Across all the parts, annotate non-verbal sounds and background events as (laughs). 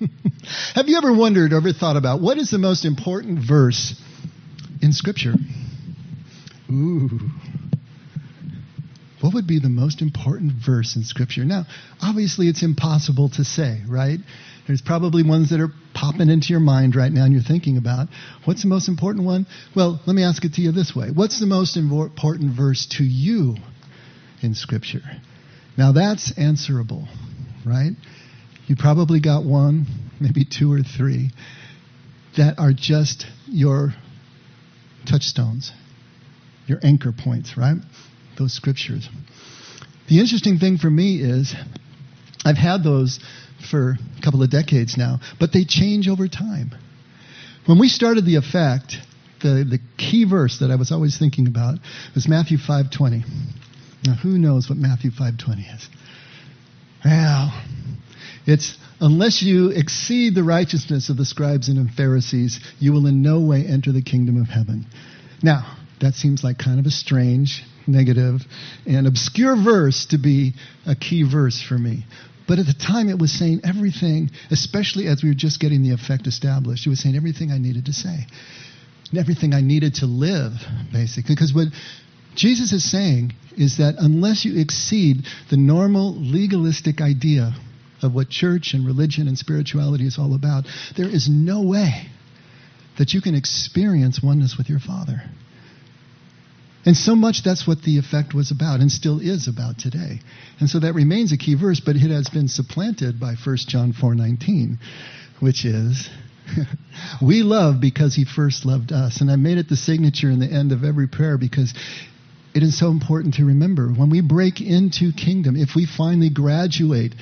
(laughs) Have you ever wondered or ever thought about what is the most important verse in Scripture? Ooh. What would be the most important verse in Scripture? Now, obviously, it's impossible to say, right? There's probably ones that are popping into your mind right now and you're thinking about. What's the most important one? Well, let me ask it to you this way What's the most important verse to you in Scripture? Now, that's answerable, right? You probably got one, maybe two or three, that are just your touchstones, your anchor points, right? Those scriptures. The interesting thing for me is I've had those for a couple of decades now, but they change over time. When we started the effect, the, the key verse that I was always thinking about was Matthew 5:20. Now, who knows what Matthew 5:20 is? Well, it's unless you exceed the righteousness of the scribes and Pharisees, you will in no way enter the kingdom of heaven. Now, that seems like kind of a strange, negative, and obscure verse to be a key verse for me. But at the time, it was saying everything, especially as we were just getting the effect established. It was saying everything I needed to say, everything I needed to live, basically. Because what Jesus is saying is that unless you exceed the normal legalistic idea of what church and religion and spirituality is all about, there is no way that you can experience oneness with your Father. And so much that's what the effect was about and still is about today. And so that remains a key verse, but it has been supplanted by 1 John 4:19, which is (laughs) we love because he first loved us. And I made it the signature in the end of every prayer because it is so important to remember when we break into kingdom, if we finally graduate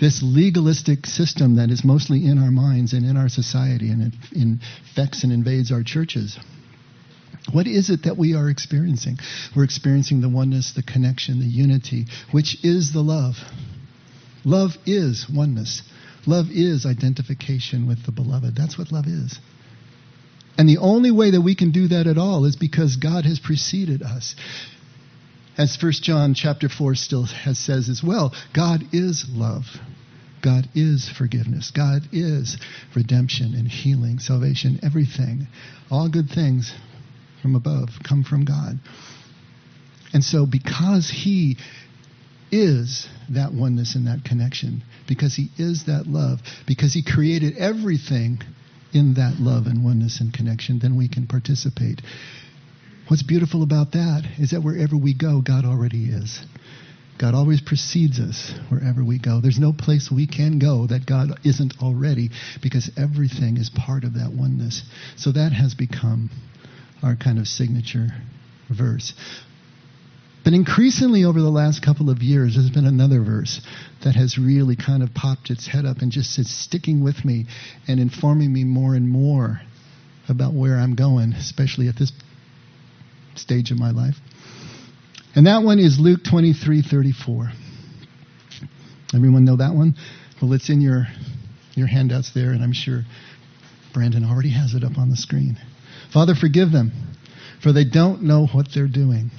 this legalistic system that is mostly in our minds and in our society and it infects and invades our churches what is it that we are experiencing? We're experiencing the oneness, the connection, the unity, which is the love. Love is oneness. Love is identification with the beloved. That's what love is. And the only way that we can do that at all is because God has preceded us. As 1 John chapter 4 still has, says as well, God is love. God is forgiveness. God is redemption and healing, salvation, everything. All good things from above, come from God. And so, because He is that oneness and that connection, because He is that love, because He created everything in that love and oneness and connection, then we can participate. What's beautiful about that is that wherever we go, God already is. God always precedes us wherever we go. There's no place we can go that God isn't already because everything is part of that oneness. So that has become our kind of signature verse. But increasingly over the last couple of years, there's been another verse that has really kind of popped its head up and just is sticking with me and informing me more and more about where I'm going, especially at this stage of my life. And that one is Luke 23:34. Everyone know that one? Well, it's in your your handouts there, and I'm sure Brandon already has it up on the screen. Father, forgive them, for they don't know what they're doing.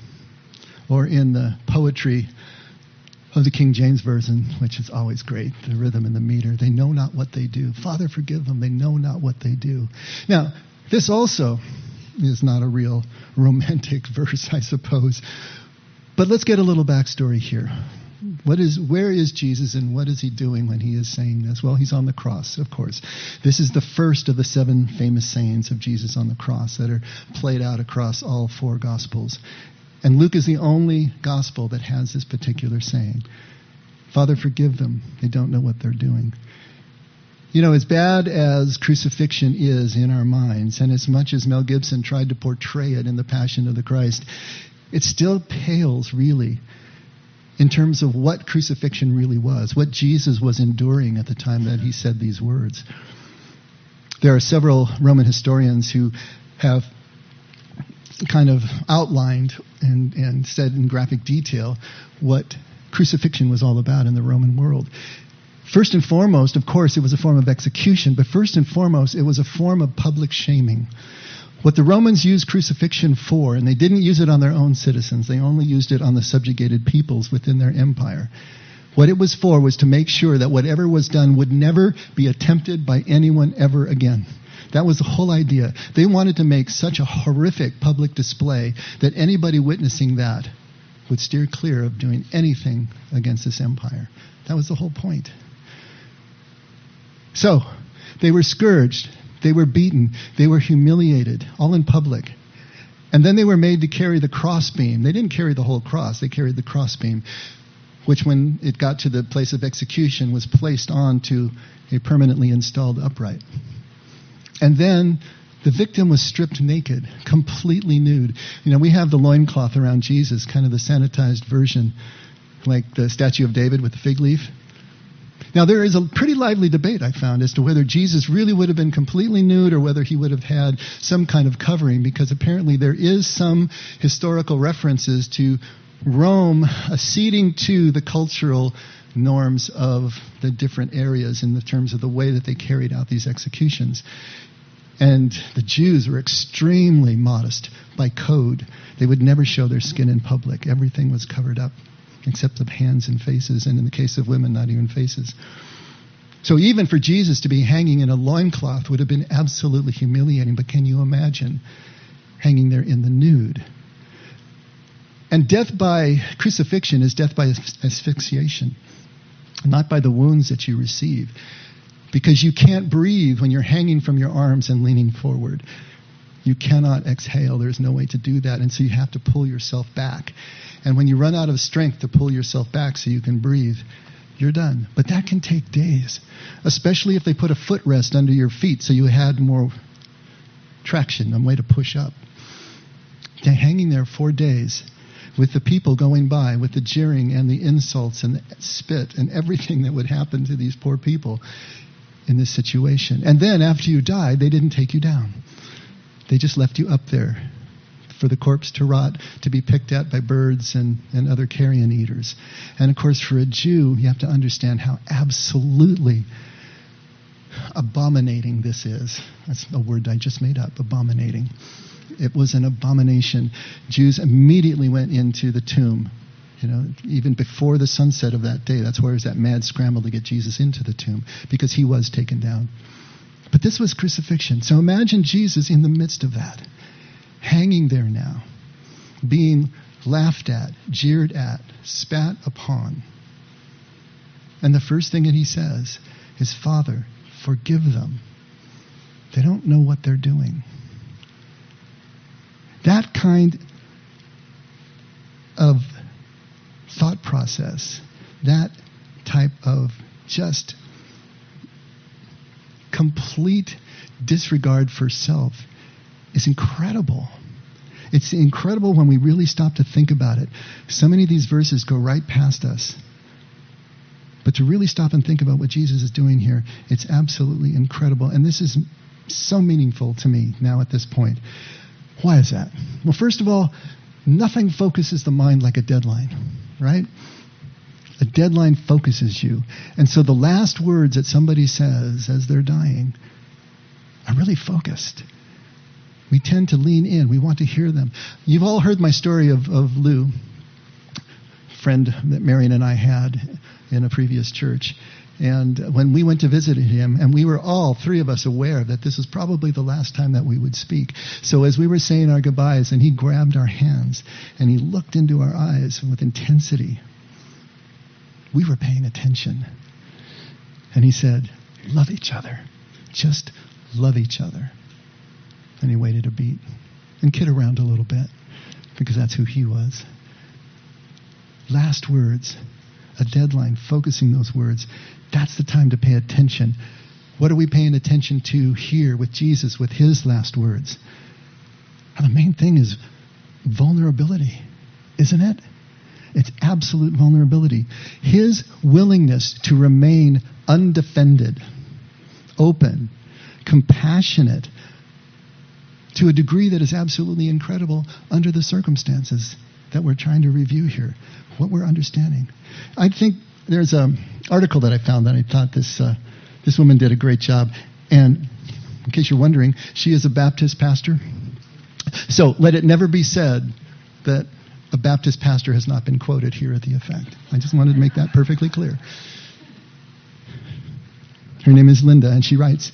Or in the poetry of the King James Version, which is always great, the rhythm and the meter, they know not what they do. Father, forgive them, they know not what they do. Now, this also is not a real romantic (laughs) verse, I suppose. But let's get a little backstory here. What is, where is Jesus and what is he doing when he is saying this? Well, he's on the cross, of course. This is the first of the seven famous sayings of Jesus on the cross that are played out across all four Gospels. And Luke is the only Gospel that has this particular saying Father, forgive them. They don't know what they're doing. You know, as bad as crucifixion is in our minds, and as much as Mel Gibson tried to portray it in The Passion of the Christ, it still pales, really, in terms of what crucifixion really was, what Jesus was enduring at the time that he said these words. There are several Roman historians who have kind of outlined and, and said in graphic detail what crucifixion was all about in the Roman world. First and foremost, of course, it was a form of execution, but first and foremost, it was a form of public shaming. What the Romans used crucifixion for, and they didn't use it on their own citizens, they only used it on the subjugated peoples within their empire, What it was for was to make sure that whatever was done would never be attempted by anyone ever again. That was the whole idea. They wanted to make such a horrific public display that anybody witnessing that would steer clear of doing anything against this empire. That was the whole point. So, they were scourged, they were beaten, they were humiliated, all in public. And then they were made to carry the crossbeam. They didn't carry the whole cross, they carried the crossbeam, which, when it got to the place of execution, was placed onto a permanently installed upright. And then the victim was stripped naked, completely nude. You know, we have the loincloth around Jesus, kind of the sanitized version, like the statue of David with the fig leaf. Now, there is a pretty lively debate, I found, as to whether Jesus really would have been completely nude or whether he would have had some kind of covering, because apparently there is some historical references to Rome acceding to the cultural norms of the different areas in the terms of the way that they carried out these executions. And the Jews were extremely modest by code. They would never show their skin in public. Everything was covered up except the hands and faces, and in the case of women, not even faces. So even for Jesus to be hanging in a loincloth would have been absolutely humiliating, but can you imagine hanging there in the nude? And death by crucifixion is death by asphyxiation, not by the wounds that you receive because you can't breathe when you're hanging from your arms and leaning forward. You cannot exhale. There's no way to do that. And so you have to pull yourself back. And when you run out of strength to pull yourself back so you can breathe, you're done. But that can take days, especially if they put a footrest under your feet so you had more traction, a way to push up. They're Hanging there for days with the people going by, with the jeering and the insults and the spit and everything that would happen to these poor people in this situation. And then after you died, they didn't take you down. They just left you up there for the corpse to rot, to be picked at by birds and, and other carrion eaters. And of course, for a Jew, you have to understand how absolutely abominating this is. That's a word I just made up abominating. It was an abomination. Jews immediately went into the tomb you know, even before the sunset of that day, that's where was that mad scramble to get Jesus into the tomb because he was taken down. But this was crucifixion. So imagine Jesus in the midst of that, hanging there now, being laughed at, jeered at, spat upon. And the first thing that he says is, Father, forgive them. They don't know what they're doing. That kind of thought process, that type of just complete disregard for self is incredible. It's incredible when we really stop to think about it. So many of these verses go right past us. But to really stop and think about what Jesus is doing here, it's absolutely incredible. And this is so meaningful to me now at this point. Why is that? Well, first of all, nothing focuses the mind like a deadline right? A deadline focuses you. And so the last words that somebody says as they're dying are really focused. We tend to lean in. We want to hear them. You've all heard my story of, of Lou, friend that Marion and I had in a previous church. And when we went to visit him, and we were all, three of us, aware that this was probably the last time that we would speak. So as we were saying our goodbyes, and he grabbed our hands, and he looked into our eyes with intensity, we were paying attention. And he said, Love each other. Just love each other. And he waited a beat and kid around a little bit because that's who he was. Last words a deadline, focusing those words. That's the time to pay attention. What are we paying attention to here with Jesus, with his last words? And the main thing is vulnerability, isn't it? It's absolute vulnerability. His willingness to remain undefended, open, compassionate, to a degree that is absolutely incredible under the circumstances that we're trying to review here, what we're understanding. I think there's an article that I found that I thought this, uh, this woman did a great job. And in case you're wondering, she is a Baptist pastor. So let it never be said that A Baptist pastor has not been quoted here at the effect. I just wanted to make that perfectly clear. Her name is Linda, and she writes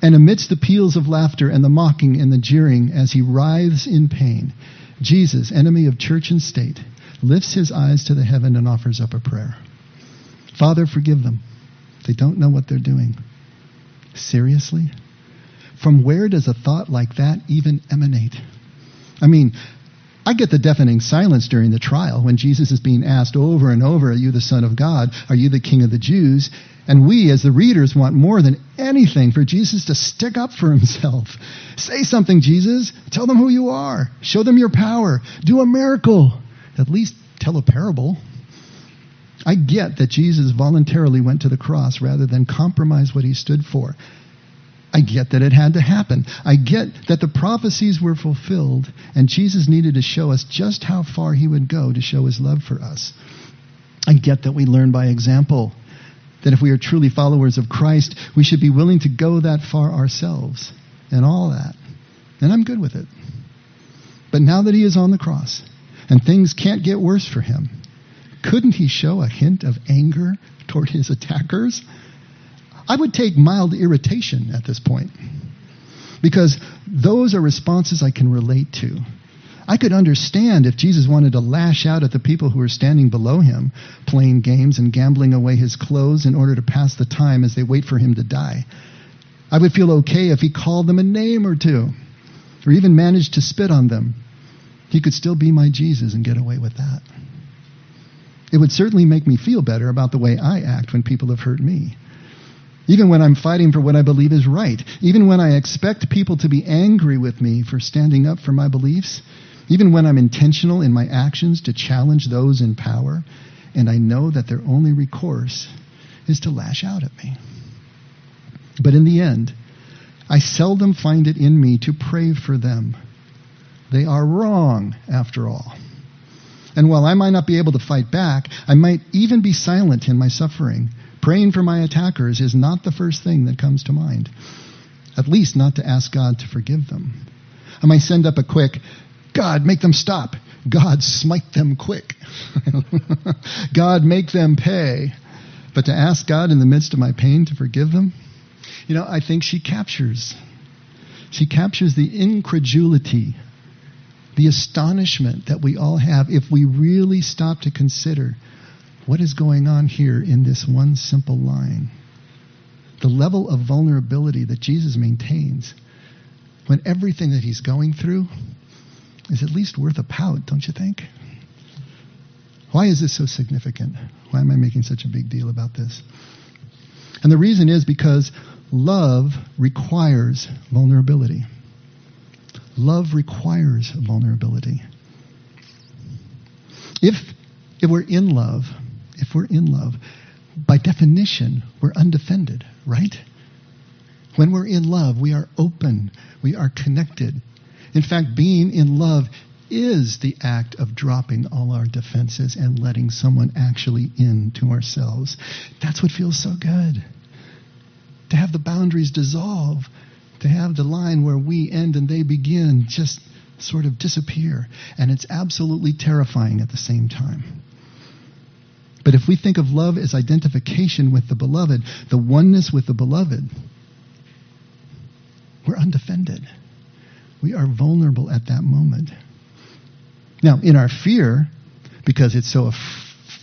And amidst the peals of laughter and the mocking and the jeering as he writhes in pain, Jesus, enemy of church and state, lifts his eyes to the heaven and offers up a prayer. Father, forgive them. They don't know what they're doing. Seriously? From where does a thought like that even emanate? I mean, I get the deafening silence during the trial when Jesus is being asked over and over, Are you the Son of God? Are you the King of the Jews? And we, as the readers, want more than anything for Jesus to stick up for (laughs) himself. Say something, Jesus. Tell them who you are. Show them your power. Do a miracle. At least tell a parable. I get that Jesus voluntarily went to the cross rather than compromise what he stood for. I get that it had to happen. I get that the prophecies were fulfilled, and Jesus needed to show us just how far he would go to show his love for us. I get that we learn by example, that if we are truly followers of Christ, we should be willing to go that far ourselves, and all that. And I'm good with it. But now that he is on the cross, and things can't get worse for him, couldn't he show a hint of anger toward his attackers? I would take mild irritation at this point because those are responses I can relate to. I could understand if Jesus wanted to lash out at the people who were standing below him, playing games and gambling away his clothes in order to pass the time as they wait for him to die. I would feel okay if he called them a name or two, or even managed to spit on them. He could still be my Jesus and get away with that. It would certainly make me feel better about the way I act when people have hurt me. Even when I'm fighting for what I believe is right, even when I expect people to be angry with me for standing up for my beliefs, even when I'm intentional in my actions to challenge those in power, and I know that their only recourse is to lash out at me. But in the end, I seldom find it in me to pray for them. They are wrong, after all. And while I might not be able to fight back, I might even be silent in my suffering Praying for my attackers is not the first thing that comes to mind, at least not to ask God to forgive them. I might send up a quick, God, make them stop. God, smite them quick. (laughs) God, make them pay. But to ask God in the midst of my pain to forgive them, you know, I think she captures. She captures the incredulity, the astonishment that we all have if we really stop to consider what is going on here in this one simple line? The level of vulnerability that Jesus maintains when everything that he's going through is at least worth a pout, don't you think? Why is this so significant? Why am I making such a big deal about this? And the reason is because love requires vulnerability. Love requires vulnerability. If, if we're in love, if we're in love, by definition, we're undefended, right? When we're in love, we are open, we are connected. In fact, being in love is the act of dropping all our defenses and letting someone actually into ourselves. That's what feels so good. To have the boundaries dissolve, to have the line where we end and they begin just sort of disappear. And it's absolutely terrifying at the same time. But if we think of love as identification with the beloved, the oneness with the beloved, we're undefended. We are vulnerable at that moment. Now, in our fear, because it's so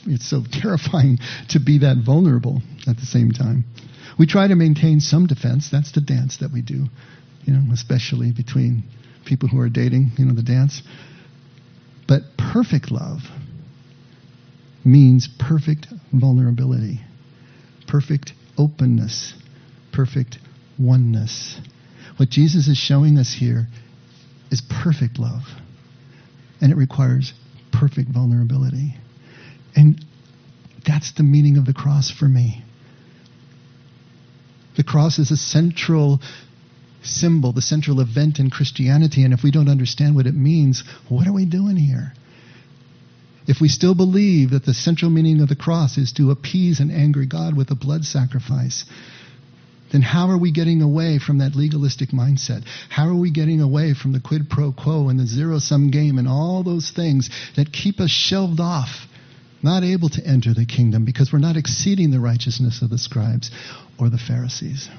it's so terrifying (laughs) to be that vulnerable at the same time, we try to maintain some defense. That's the dance that we do, you know, especially between people who are dating, you know, the dance. But perfect love means perfect vulnerability, perfect openness, perfect oneness. What Jesus is showing us here is perfect love, and it requires perfect vulnerability. And that's the meaning of the cross for me. The cross is a central symbol, the central event in Christianity, and if we don't understand what it means, what are we doing here? If we still believe that the central meaning of the cross is to appease an angry God with a blood sacrifice, then how are we getting away from that legalistic mindset? How are we getting away from the quid pro quo and the zero sum game and all those things that keep us shelved off, not able to enter the kingdom because we're not exceeding the righteousness of the scribes or the Pharisees?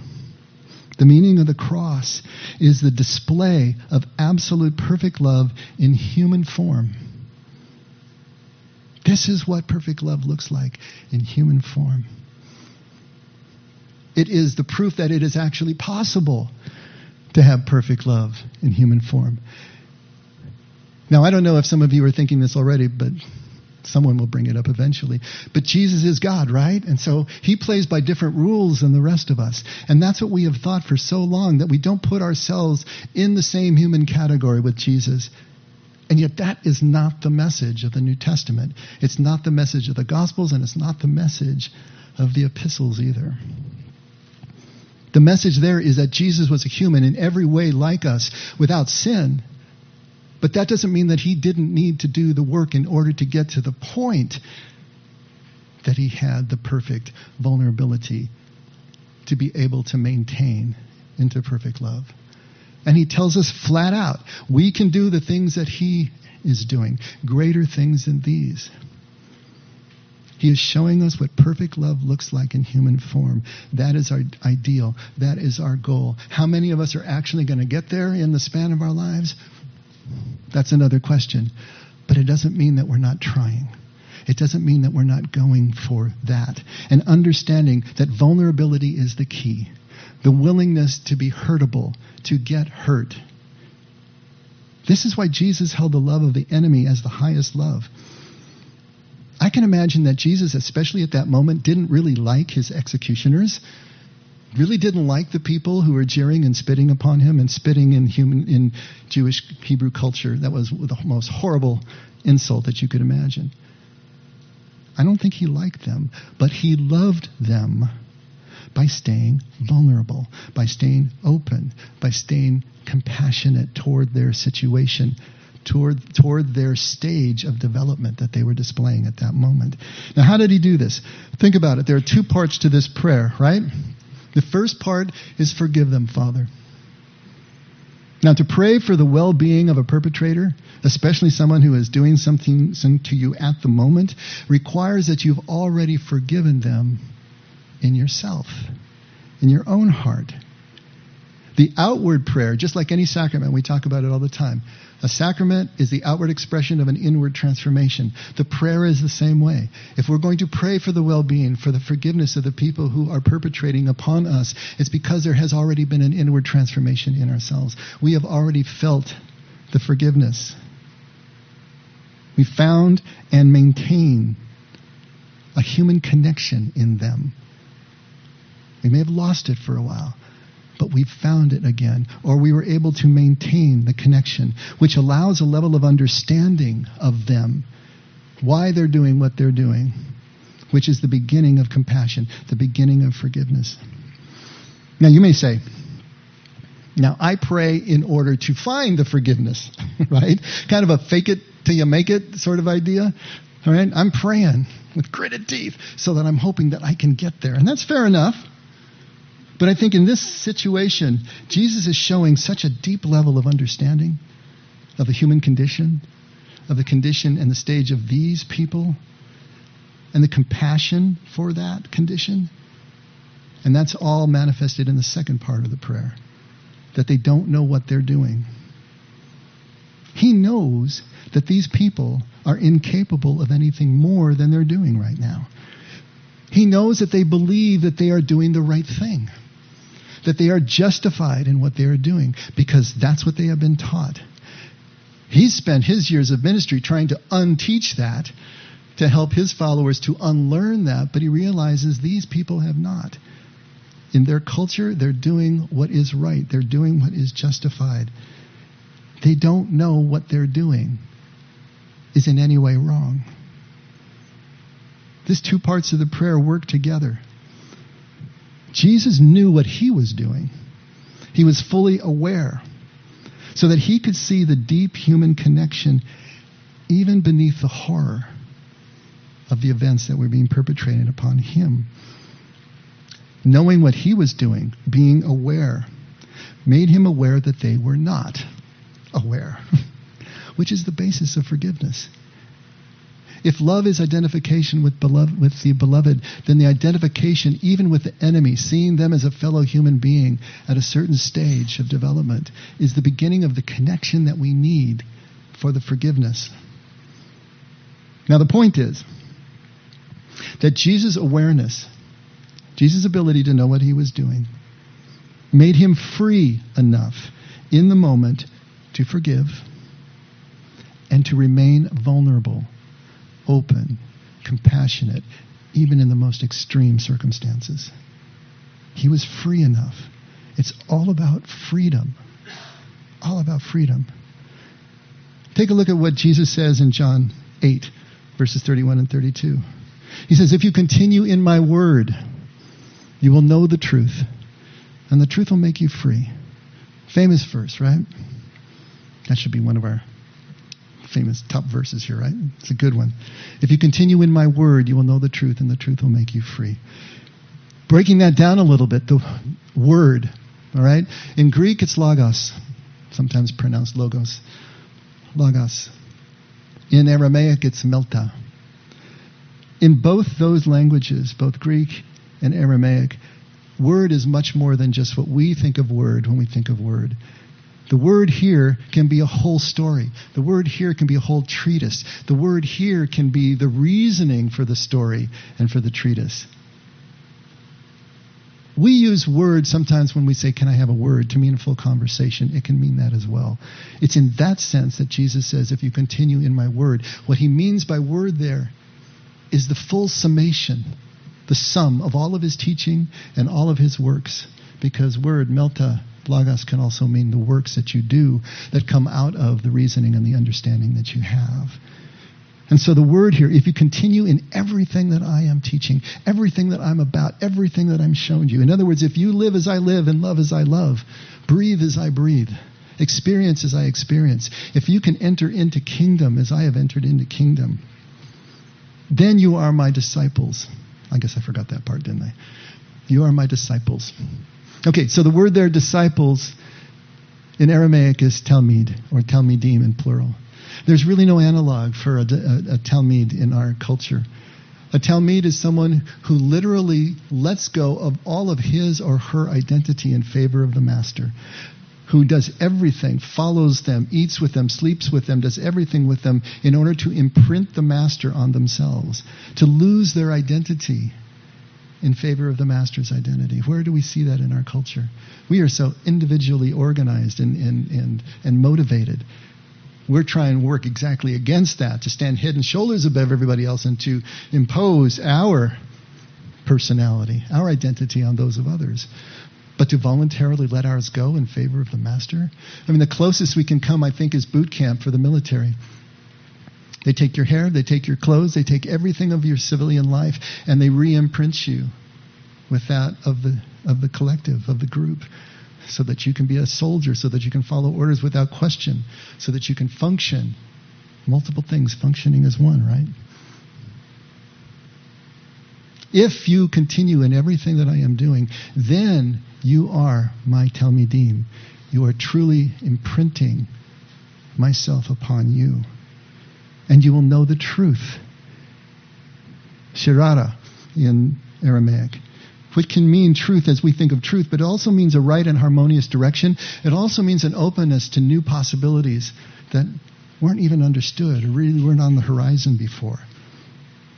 The meaning of the cross is the display of absolute perfect love in human form. This is what perfect love looks like in human form. It is the proof that it is actually possible to have perfect love in human form. Now, I don't know if some of you are thinking this already, but someone will bring it up eventually. But Jesus is God, right? And so he plays by different rules than the rest of us. And that's what we have thought for so long that we don't put ourselves in the same human category with Jesus. And yet, that is not the message of the New Testament. It's not the message of the Gospels, and it's not the message of the epistles either. The message there is that Jesus was a human in every way like us without sin. But that doesn't mean that he didn't need to do the work in order to get to the point that he had the perfect vulnerability to be able to maintain into perfect love. And he tells us flat out we can do the things that he is doing, greater things than these. He is showing us what perfect love looks like in human form. That is our ideal. That is our goal. How many of us are actually going to get there in the span of our lives? That's another question. But it doesn't mean that we're not trying. It doesn't mean that we're not going for that. And understanding that vulnerability is the key. The willingness to be hurtable, to get hurt. This is why Jesus held the love of the enemy as the highest love. I can imagine that Jesus, especially at that moment, didn't really like his executioners, really didn't like the people who were jeering and spitting upon him and spitting in human in Jewish Hebrew culture. That was the most horrible insult that you could imagine. I don't think he liked them, but he loved them by staying vulnerable, by staying open, by staying compassionate toward their situation toward, toward their stage of development that they were displaying at that moment. Now, how did he do this? Think about it. There are two parts to this prayer, right? The first part is forgive them, Father. Now, to pray for the well being of a perpetrator, especially someone who is doing something to you at the moment, requires that you've already forgiven them in yourself, in your own heart. The outward prayer, just like any sacrament, we talk about it all the time. A sacrament is the outward expression of an inward transformation. The prayer is the same way. If we're going to pray for the well being, for the forgiveness of the people who are perpetrating upon us, it's because there has already been an inward transformation in ourselves. We have already felt the forgiveness. We found and maintain a human connection in them. We may have lost it for a while, but we found it again, or we were able to maintain the connection, which allows a level of understanding of them, why they're doing what they're doing, which is the beginning of compassion, the beginning of forgiveness. Now, you may say, now I pray in order to find the forgiveness, (laughs) right? Kind of a fake it till you make it sort of idea. All right? I'm praying with gritted teeth so that I'm hoping that I can get there. And that's fair enough. But I think in this situation, Jesus is showing such a deep level of understanding of the human condition, of the condition and the stage of these people, and the compassion for that condition. And that's all manifested in the second part of the prayer that they don't know what they're doing. He knows that these people are incapable of anything more than they're doing right now. He knows that they believe that they are doing the right thing that they are justified in what they are doing because that's what they have been taught. He spent his years of ministry trying to unteach that, to help his followers to unlearn that, but he realizes these people have not. In their culture, they're doing what is right, they're doing what is justified. They don't know what they're doing is in any way wrong. These two parts of the prayer work together. Jesus knew what he was doing. He was fully aware so that he could see the deep human connection even beneath the horror of the events that were being perpetrated upon him. knowing what he was doing, being aware, made him aware that they were not aware, (laughs) which is the basis of forgiveness. If love is identification with, beloved, with the beloved, then the identification, even with the enemy, seeing them as a fellow human being at a certain stage of development, is the beginning of the connection that we need for the forgiveness. Now, the point is that Jesus' awareness, Jesus' ability to know what he was doing, made him free enough in the moment to forgive and to remain vulnerable open, compassionate, even in the most extreme circumstances. He was free enough. It's all about freedom. All about freedom. Take a look at what Jesus says in John 8, verses 31 and 32. He says, If you continue in my word, you will know the truth, and the truth will make you free. Famous verse, right? That should be one of our famous top verses here, right? It's a good one. If you continue in my word, you will know the truth, and the truth will make you free. Breaking that down a little bit, the word, all right? In Greek, it's logos, sometimes pronounced logos. Logos. In Aramaic, it's melta. In both those languages, both Greek and Aramaic, word is much more than just what we think of word when we think of word. The word here can be a whole story. The word here can be a whole treatise. The word here can be the reasoning for the story and for the treatise. We use words sometimes when we say, Can I have a word? to mean a full conversation. It can mean that as well. It's in that sense that Jesus says, If you continue in my word, what he means by word there is the full summation, the sum of all of his teaching and all of his works. Because word, melta, Logos can also mean the works that you do that come out of the reasoning and the understanding that you have. And so the word here, if you continue in everything that I am teaching, everything that I'm about, everything that I'm showing you. In other words, if you live as I live and love as I love, breathe as I breathe, experience as I experience, if you can enter into kingdom as I have entered into kingdom, then you are my disciples. I guess I forgot that part, didn't I? You are my disciples. Okay, so the word there, disciples, in Aramaic is talmid, or talmidim in plural. There's really no analog for a, a, a talmid in our culture. A talmid is someone who literally lets go of all of his or her identity in favor of the master, who does everything, follows them, eats with them, sleeps with them, does everything with them in order to imprint the master on themselves, to lose their identity in favor of the master's identity. Where do we see that in our culture? We are so individually organized and, and, and, and motivated. We're trying to work exactly against that, to stand head and shoulders above everybody else and to impose our personality, our identity on those of others. But to voluntarily let ours go in favor of the master? I mean, the closest we can come, I think, is boot camp for the military. They take your hair, they take your clothes, they take everything of your civilian life, and they re imprint you with that of the, of the collective, of the group, so that you can be a soldier, so that you can follow orders without question, so that you can function. Multiple things functioning as one, right? If you continue in everything that I am doing, then you are my Talmidim. You are truly imprinting myself upon you and you will know the truth. Shirata in Aramaic, which can mean truth as we think of truth, but it also means a right and harmonious direction. It also means an openness to new possibilities that weren't even understood or really weren't on the horizon before.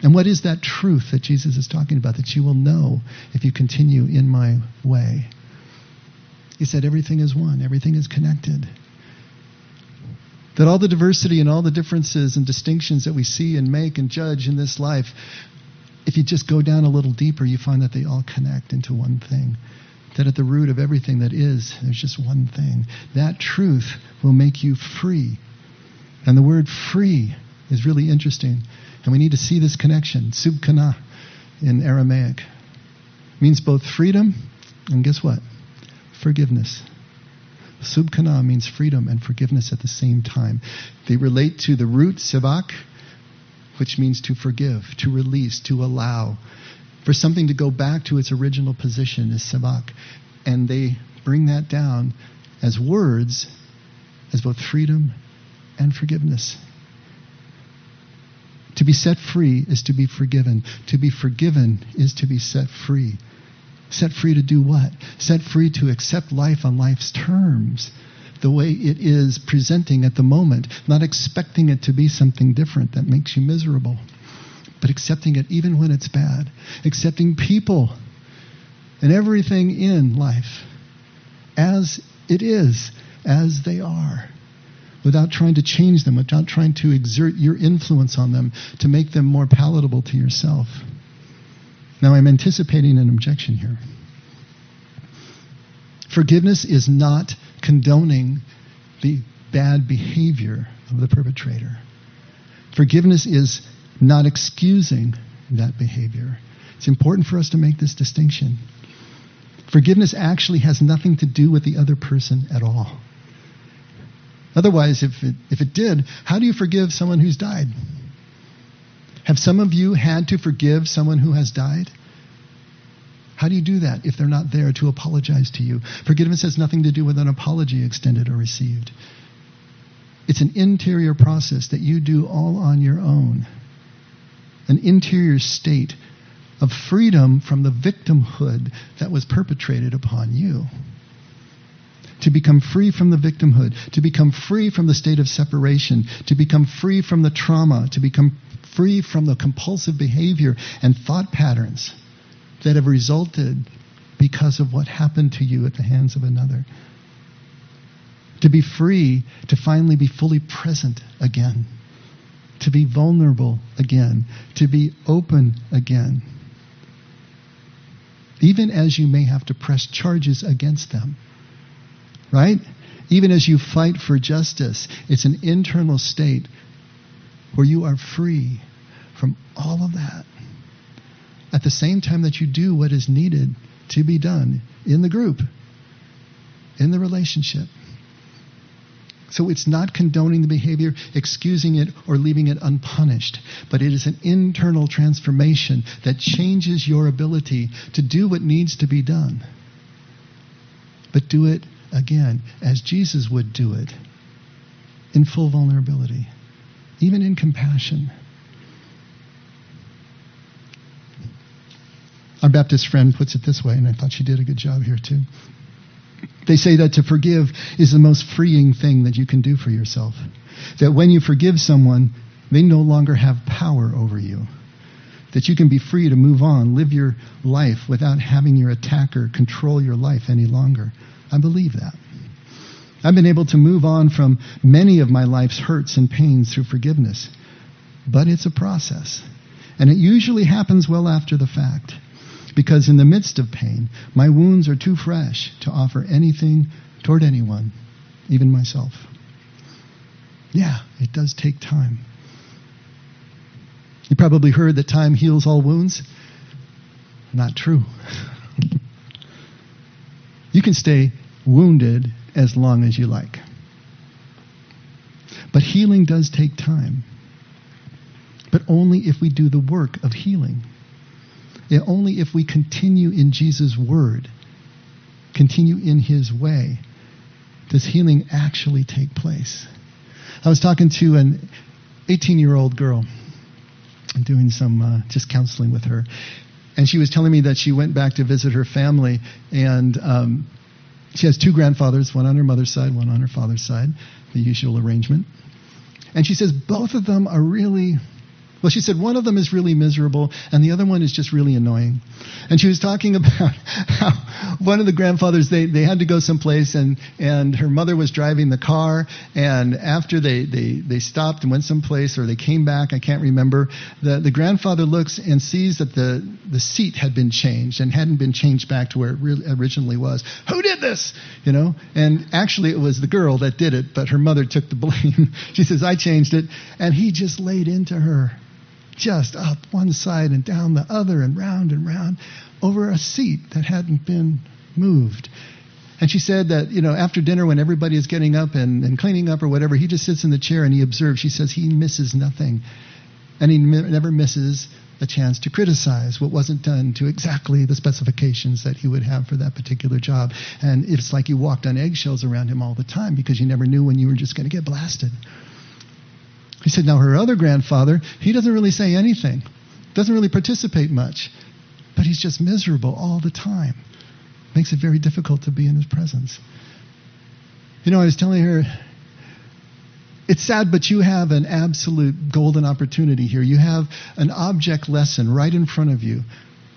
And what is that truth that Jesus is talking about that you will know if you continue in my way? He said everything is one, everything is connected. That all the diversity and all the differences and distinctions that we see and make and judge in this life, if you just go down a little deeper, you find that they all connect into one thing. That at the root of everything that is, there's just one thing. That truth will make you free. And the word free is really interesting. And we need to see this connection. Subkana in Aramaic means both freedom and guess what? Forgiveness. Subkana means freedom and forgiveness at the same time. They relate to the root sivak, which means to forgive, to release, to allow, For something to go back to its original position is sabak. And they bring that down as words as both freedom and forgiveness. To be set free is to be forgiven. To be forgiven is to be set free. Set free to do what? Set free to accept life on life's terms, the way it is presenting at the moment, not expecting it to be something different that makes you miserable, but accepting it even when it's bad. Accepting people and everything in life as it is, as they are without trying to change them, without trying to exert your influence on them to make them more palatable to yourself. Now, I'm anticipating an objection here. Forgiveness is not condoning the bad behavior of the perpetrator. Forgiveness is not excusing that behavior. It's important for us to make this distinction. Forgiveness actually has nothing to do with the other person at all. Otherwise, if it, if it did, how do you forgive someone who's died? Have some of you had to forgive someone who has died? How do you do that if they're not there to apologize to you? Forgiveness has nothing to do with an apology extended or received. It's an interior process that you do all on your own. An interior state of freedom from the victimhood that was perpetrated upon you to become free from the victimhood, to become free from the state of separation, to become free from the trauma, to become free from the compulsive behavior and thought patterns that have resulted because of what happened to you at the hands of another. To be free, to finally be fully present again, to be vulnerable again, to be open again. Even as you may have to press charges against them right? Even as you fight for justice, it's an internal state where you are free from all of that. At the same time that you do what is needed to be done in the group, in the relationship. So it's not condoning the behavior, excusing it, or leaving it unpunished, but it is an internal transformation that changes your ability to do what needs to be done. But do it again, as Jesus would do it, in full vulnerability, even in compassion. Our Baptist friend puts it this way, and I thought she did a good job here too. They say that to forgive is the most freeing thing that you can do for yourself. That when you forgive someone, they no longer have power over you. That you can be free to move on, live your life without having your attacker control your life any longer. I believe that. I've been able to move on from many of my life's hurts and pains through forgiveness. But it's a process. And it usually happens well after the fact. Because in the midst of pain, my wounds are too fresh to offer anything toward anyone, even myself. Yeah, it does take time. You probably heard that time heals all wounds. Not true. (laughs) you can stay wounded as long as you like. But healing does take time. But only if we do the work of healing. Only if we continue in Jesus' word, continue in his way, does healing actually take place. I was talking to an 18 year old girl, doing some uh, just counseling with her. And she was telling me that she went back to visit her family and um, she has two grandfathers, one on her mother's side, one on her father's side, the usual arrangement. And she says both of them are really well, she said one of them is really miserable and the other one is just really annoying. And she was talking (laughs) about how one of the grandfathers, they, they had to go someplace and, and her mother was driving the car. And after they, they, they stopped and went someplace or they came back, I can't remember, the, the grandfather looks and sees that the, the seat had been changed and hadn't been changed back to where it re- originally was. Who did this? You know? And actually it was the girl that did it, but her mother took the blame. (laughs) she says, I changed it. And he just laid into her just up one side and down the other and round and round over a seat that hadn't been moved. And she said that, you know, after dinner when everybody is getting up and, and cleaning up or whatever, he just sits in the chair and he observes. She says he misses nothing. And he never misses a chance to criticize what wasn't done to exactly the specifications that he would have for that particular job. And it's like you walked on eggshells around him all the time because you never knew when you were just going to get blasted. He said, now her other grandfather, he doesn't really say anything, doesn't really participate much, but he's just miserable all the time. Makes it very difficult to be in his presence. You know, I was telling her, it's sad, but you have an absolute golden opportunity here. You have an object lesson right in front of you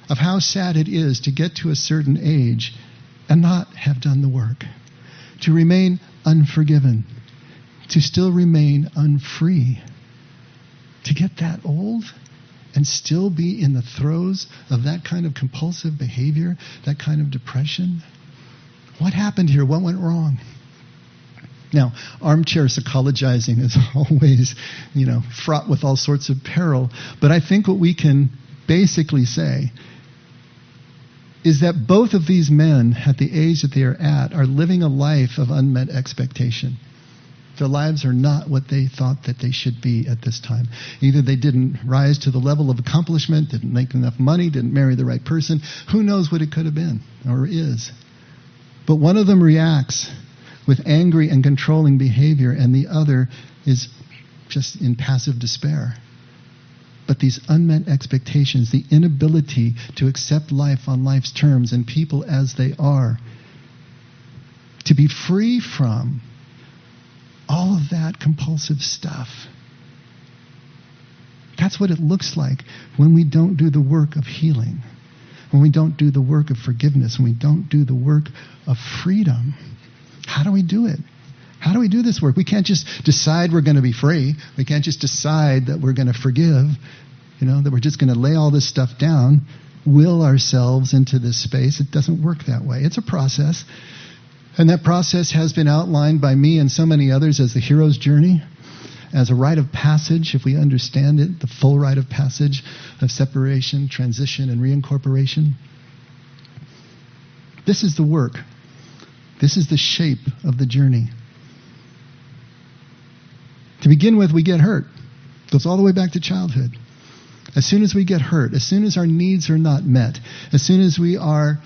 of how sad it is to get to a certain age and not have done the work, to remain unforgiven, to still remain unfree, to get that old and still be in the throes of that kind of compulsive behavior, that kind of depression. What happened here? What went wrong? Now, armchair psychologizing is (laughs) always, you know, fraught with all sorts of peril. But I think what we can basically say is that both of these men, at the age that they are at, are living a life of unmet expectation. Their lives are not what they thought that they should be at this time. Either they didn't rise to the level of accomplishment, didn't make enough money, didn't marry the right person. Who knows what it could have been or is. But one of them reacts with angry and controlling behavior, and the other is just in passive despair. But these unmet expectations, the inability to accept life on life's terms and people as they are, to be free from all of that compulsive stuff. That's what it looks like when we don't do the work of healing, when we don't do the work of forgiveness, when we don't do the work of freedom. How do we do it? How do we do this work? We can't just decide we're going to be free. We can't just decide that we're going to forgive, you know, that we're just going to lay all this stuff down, will ourselves into this space. It doesn't work that way. It's a process. And that process has been outlined by me and so many others as the hero's journey, as a rite of passage, if we understand it, the full rite of passage of separation, transition, and reincorporation. This is the work this is the shape of the journey. To begin with, we get hurt. It goes all the way back to childhood. As soon as we get hurt, as soon as our needs are not met, as soon as we are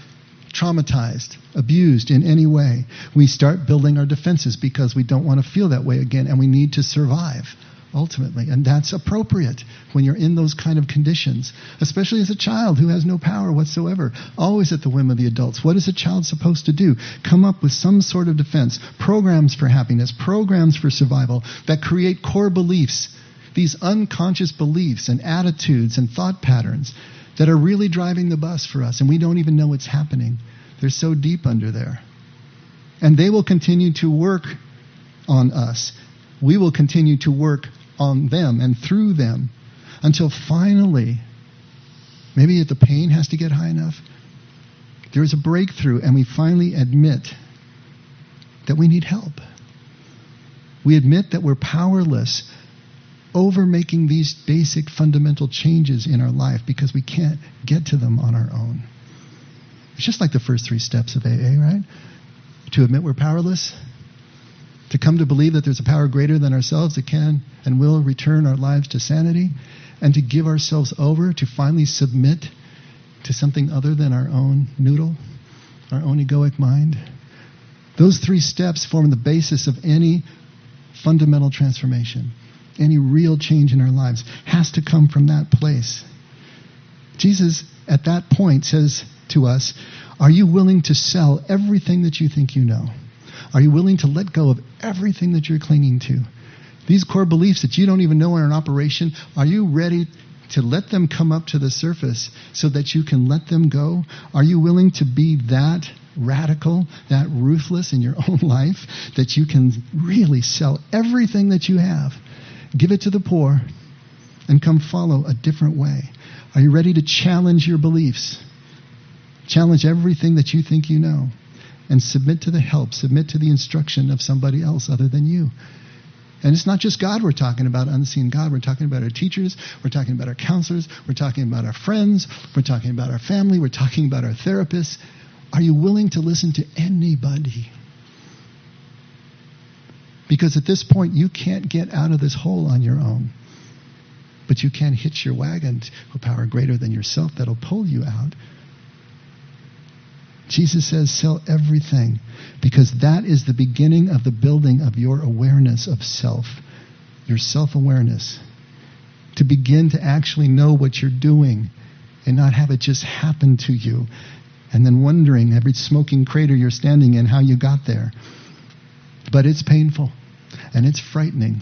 traumatized, abused in any way, we start building our defenses because we don't want to feel that way again and we need to survive ultimately. And that's appropriate when you're in those kind of conditions, especially as a child who has no power whatsoever, always at the whim of the adults. What is a child supposed to do? Come up with some sort of defense, programs for happiness, programs for survival that create core beliefs, these unconscious beliefs and attitudes and thought patterns that are really driving the bus for us, and we don't even know it's happening. They're so deep under there. And they will continue to work on us. We will continue to work on them and through them until finally, maybe if the pain has to get high enough, there is a breakthrough and we finally admit that we need help. We admit that we're powerless over making these basic fundamental changes in our life because we can't get to them on our own. It's just like the first three steps of AA, right? To admit we're powerless, to come to believe that there's a power greater than ourselves that can and will return our lives to sanity, and to give ourselves over to finally submit to something other than our own noodle, our own egoic mind. Those three steps form the basis of any fundamental transformation. Any real change in our lives has to come from that place. Jesus, at that point, says to us, Are you willing to sell everything that you think you know? Are you willing to let go of everything that you're clinging to? These core beliefs that you don't even know are in operation, are you ready to let them come up to the surface so that you can let them go? Are you willing to be that radical, that ruthless in your (laughs) own life that you can really sell everything that you have, give it to the poor, and come follow a different way? Are you ready to challenge your beliefs? Challenge everything that you think you know and submit to the help, submit to the instruction of somebody else other than you. And it's not just God we're talking about, unseen God. We're talking about our teachers. We're talking about our counselors. We're talking about our friends. We're talking about our family. We're talking about our therapists. Are you willing to listen to anybody? Because at this point, you can't get out of this hole on your own. But you can't hitch your wagon to a power greater than yourself that'll pull you out. Jesus says, sell everything because that is the beginning of the building of your awareness of self, your self awareness. To begin to actually know what you're doing and not have it just happen to you and then wondering every smoking crater you're standing in how you got there. But it's painful and it's frightening.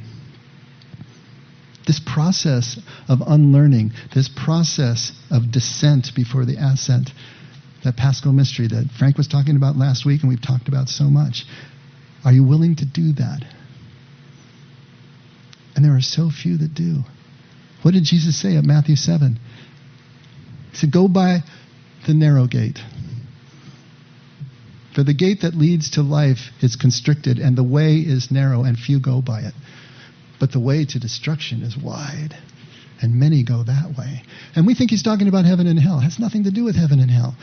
This process of unlearning, this process of descent before the ascent, that paschal mystery that Frank was talking about last week and we've talked about so much. Are you willing to do that? And there are so few that do. What did Jesus say at Matthew 7? He said, Go by the narrow gate. For the gate that leads to life is constricted, and the way is narrow, and few go by it. But the way to destruction is wide and many go that way. And we think he's talking about heaven and hell. It has nothing to do with heaven and hell.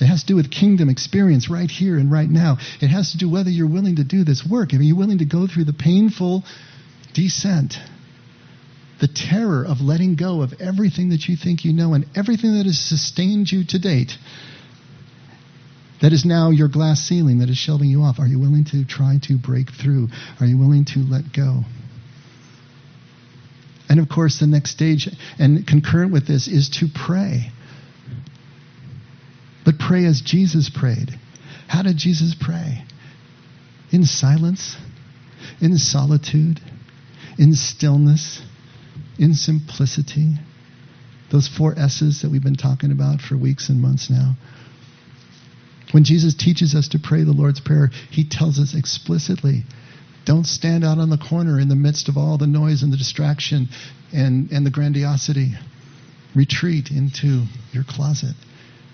It has to do with kingdom experience right here and right now. It has to do whether you're willing to do this work. Are you willing to go through the painful descent, the terror of letting go of everything that you think you know and everything that has sustained you to date? That is now your glass ceiling that is shelving you off. Are you willing to try to break through? Are you willing to let go? And of course, the next stage, and concurrent with this, is to pray. But pray as Jesus prayed. How did Jesus pray? In silence, in solitude, in stillness, in simplicity. Those four S's that we've been talking about for weeks and months now. When Jesus teaches us to pray the Lord's Prayer, he tells us explicitly don't stand out on the corner in the midst of all the noise and the distraction and, and the grandiosity. Retreat into your closet,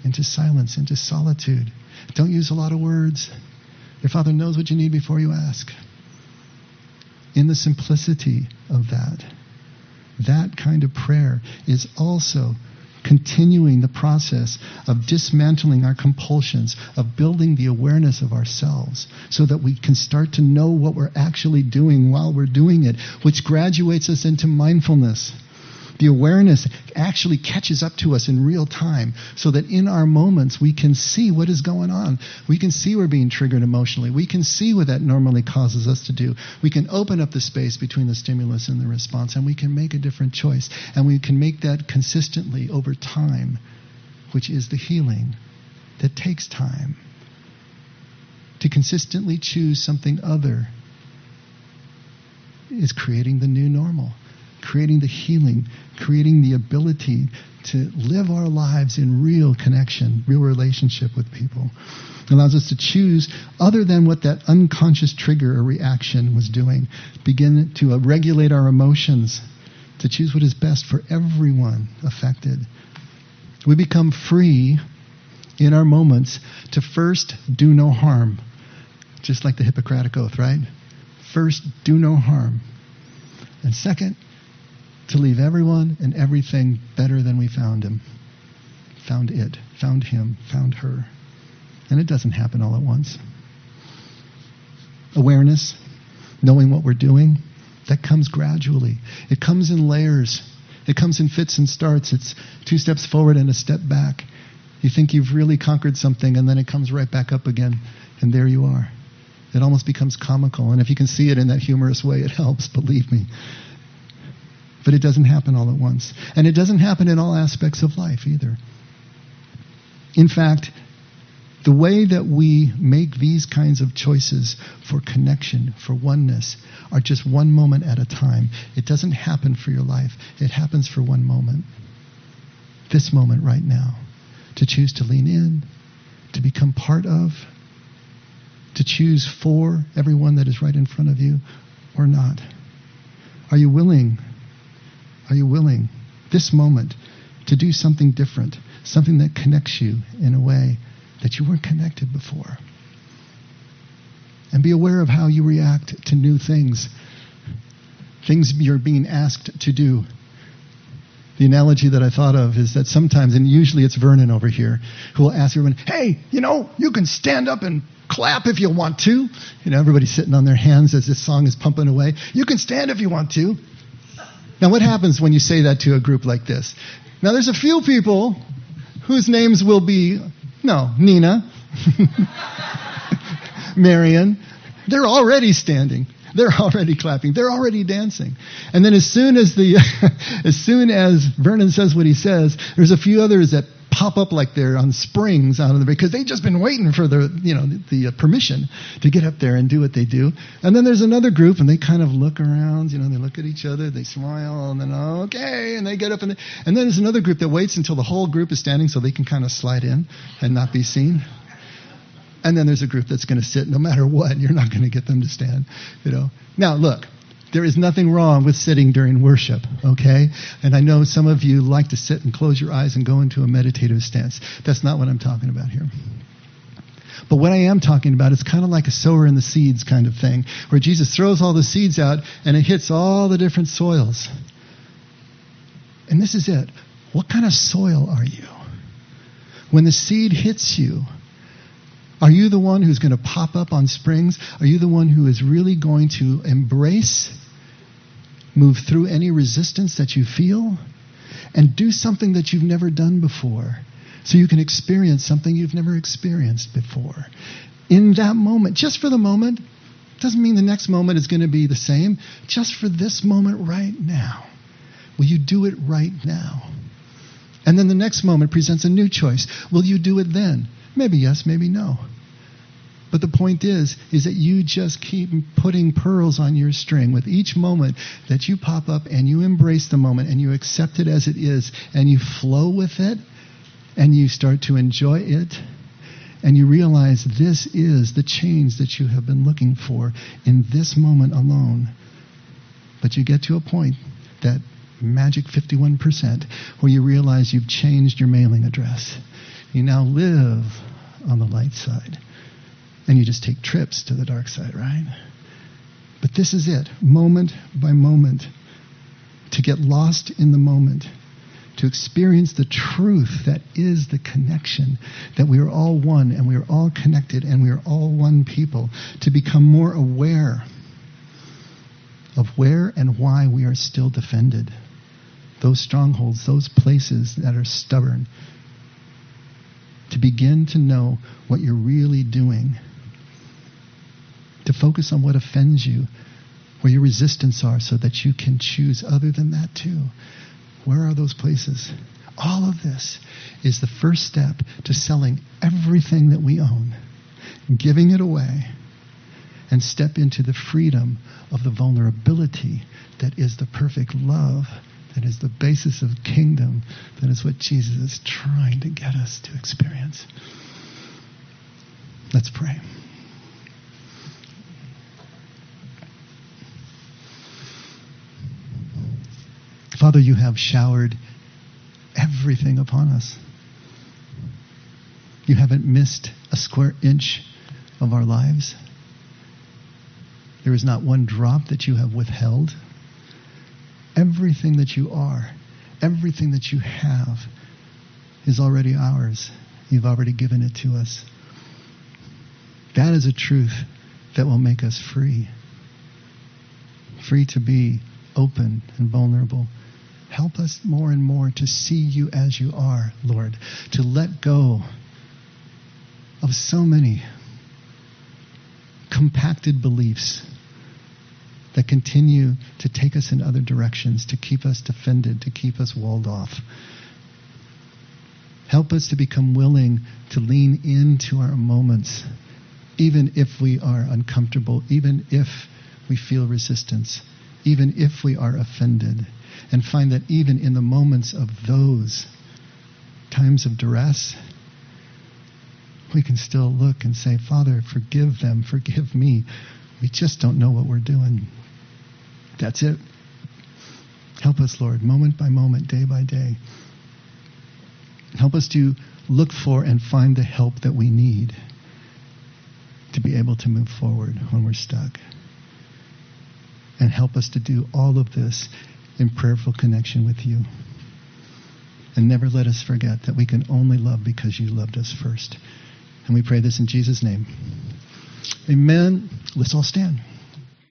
into silence, into solitude. Don't use a lot of words. Your Father knows what you need before you ask. In the simplicity of that, that kind of prayer is also continuing the process of dismantling our compulsions, of building the awareness of ourselves, so that we can start to know what we're actually doing while we're doing it, which graduates us into mindfulness. The awareness actually catches up to us in real time so that in our moments we can see what is going on. We can see we're being triggered emotionally. We can see what that normally causes us to do. We can open up the space between the stimulus and the response and we can make a different choice. And we can make that consistently over time, which is the healing that takes time. To consistently choose something other is creating the new normal creating the healing, creating the ability to live our lives in real connection, real relationship with people. It allows us to choose other than what that unconscious trigger or reaction was doing. Begin to uh, regulate our emotions, to choose what is best for everyone affected. We become free in our moments to first do no harm, just like the Hippocratic Oath, right? First, do no harm. And second, to leave everyone and everything better than we found him. Found it, found him, found her. And it doesn't happen all at once. Awareness, knowing what we're doing, that comes gradually. It comes in layers. It comes in fits and starts. It's two steps forward and a step back. You think you've really conquered something, and then it comes right back up again, and there you are. It almost becomes comical. And if you can see it in that humorous way, it helps, believe me. But it doesn't happen all at once. And it doesn't happen in all aspects of life either. In fact, the way that we make these kinds of choices for connection, for oneness, are just one moment at a time. It doesn't happen for your life, it happens for one moment. This moment right now. To choose to lean in, to become part of, to choose for everyone that is right in front of you or not. Are you willing are you willing, this moment, to do something different, something that connects you in a way that you weren't connected before? And be aware of how you react to new things, things you're being asked to do. The analogy that I thought of is that sometimes, and usually it's Vernon over here, who will ask everyone, hey, you know, you can stand up and clap if you want to. You know, everybody's sitting on their hands as this song is pumping away. You can stand if you want to. Now, what happens when you say that to a group like this? Now, there's a few people whose names will be, no, Nina, (laughs) Marion. They're already standing. They're already clapping. They're already dancing. And then as soon as the, (laughs) as soon as Vernon says what he says, there's a few others that pop up like they're on springs out of the because they've just been waiting for the you know the, the permission to get up there and do what they do. And then there's another group and they kind of look around, you know, they look at each other, they smile, and then okay, and they get up and they, and then there's another group that waits until the whole group is standing so they can kind of slide in and not be seen. And then there's a group that's going to sit no matter what. You're not going to get them to stand, you know. Now, look, there is nothing wrong with sitting during worship, okay? And I know some of you like to sit and close your eyes and go into a meditative stance. That's not what I'm talking about here. But what I am talking about is kind of like a sower in the seeds kind of thing, where Jesus throws all the seeds out and it hits all the different soils. And this is it. What kind of soil are you? When the seed hits you, are you the one who's going to pop up on springs? Are you the one who is really going to embrace, move through any resistance that you feel, and do something that you've never done before so you can experience something you've never experienced before? In that moment, just for the moment, doesn't mean the next moment is going to be the same, just for this moment right now. Will you do it right now? And then the next moment presents a new choice. Will you do it then? Maybe yes, maybe no. But the point is, is that you just keep putting pearls on your string with each moment that you pop up and you embrace the moment and you accept it as it is and you flow with it and you start to enjoy it and you realize this is the change that you have been looking for in this moment alone. But you get to a point, that magic 51%, where you realize you've changed your mailing address. You now live on the light side. And you just take trips to the dark side, right? But this is it, moment by moment, to get lost in the moment, to experience the truth that is the connection, that we are all one and we are all connected and we are all one people, to become more aware of where and why we are still defended. Those strongholds, those places that are stubborn, to begin to know what you're really doing, to focus on what offends you, where your resistance are, so that you can choose other than that too. Where are those places? All of this is the first step to selling everything that we own, giving it away, and step into the freedom of the vulnerability that is the perfect love that is the basis of kingdom. That is what Jesus is trying to get us to experience. Let's pray. Father, you have showered everything upon us. You haven't missed a square inch of our lives. There is not one drop that you have withheld. Everything that you are, everything that you have is already ours. You've already given it to us. That is a truth that will make us free. Free to be open and vulnerable. Help us more and more to see you as you are, Lord, to let go of so many compacted beliefs that continue to take us in other directions, to keep us defended, to keep us walled off. Help us to become willing to lean into our moments, even if we are uncomfortable, even if we feel resistance, even if we are offended, and find that even in the moments of those times of duress, we can still look and say, Father, forgive them, forgive me. We just don't know what we're doing. That's it. Help us, Lord, moment by moment, day by day. Help us to look for and find the help that we need to be able to move forward when we're stuck. And help us to do all of this in prayerful connection with you. And never let us forget that we can only love because you loved us first. And we pray this in Jesus' name. Amen. Let's all stand.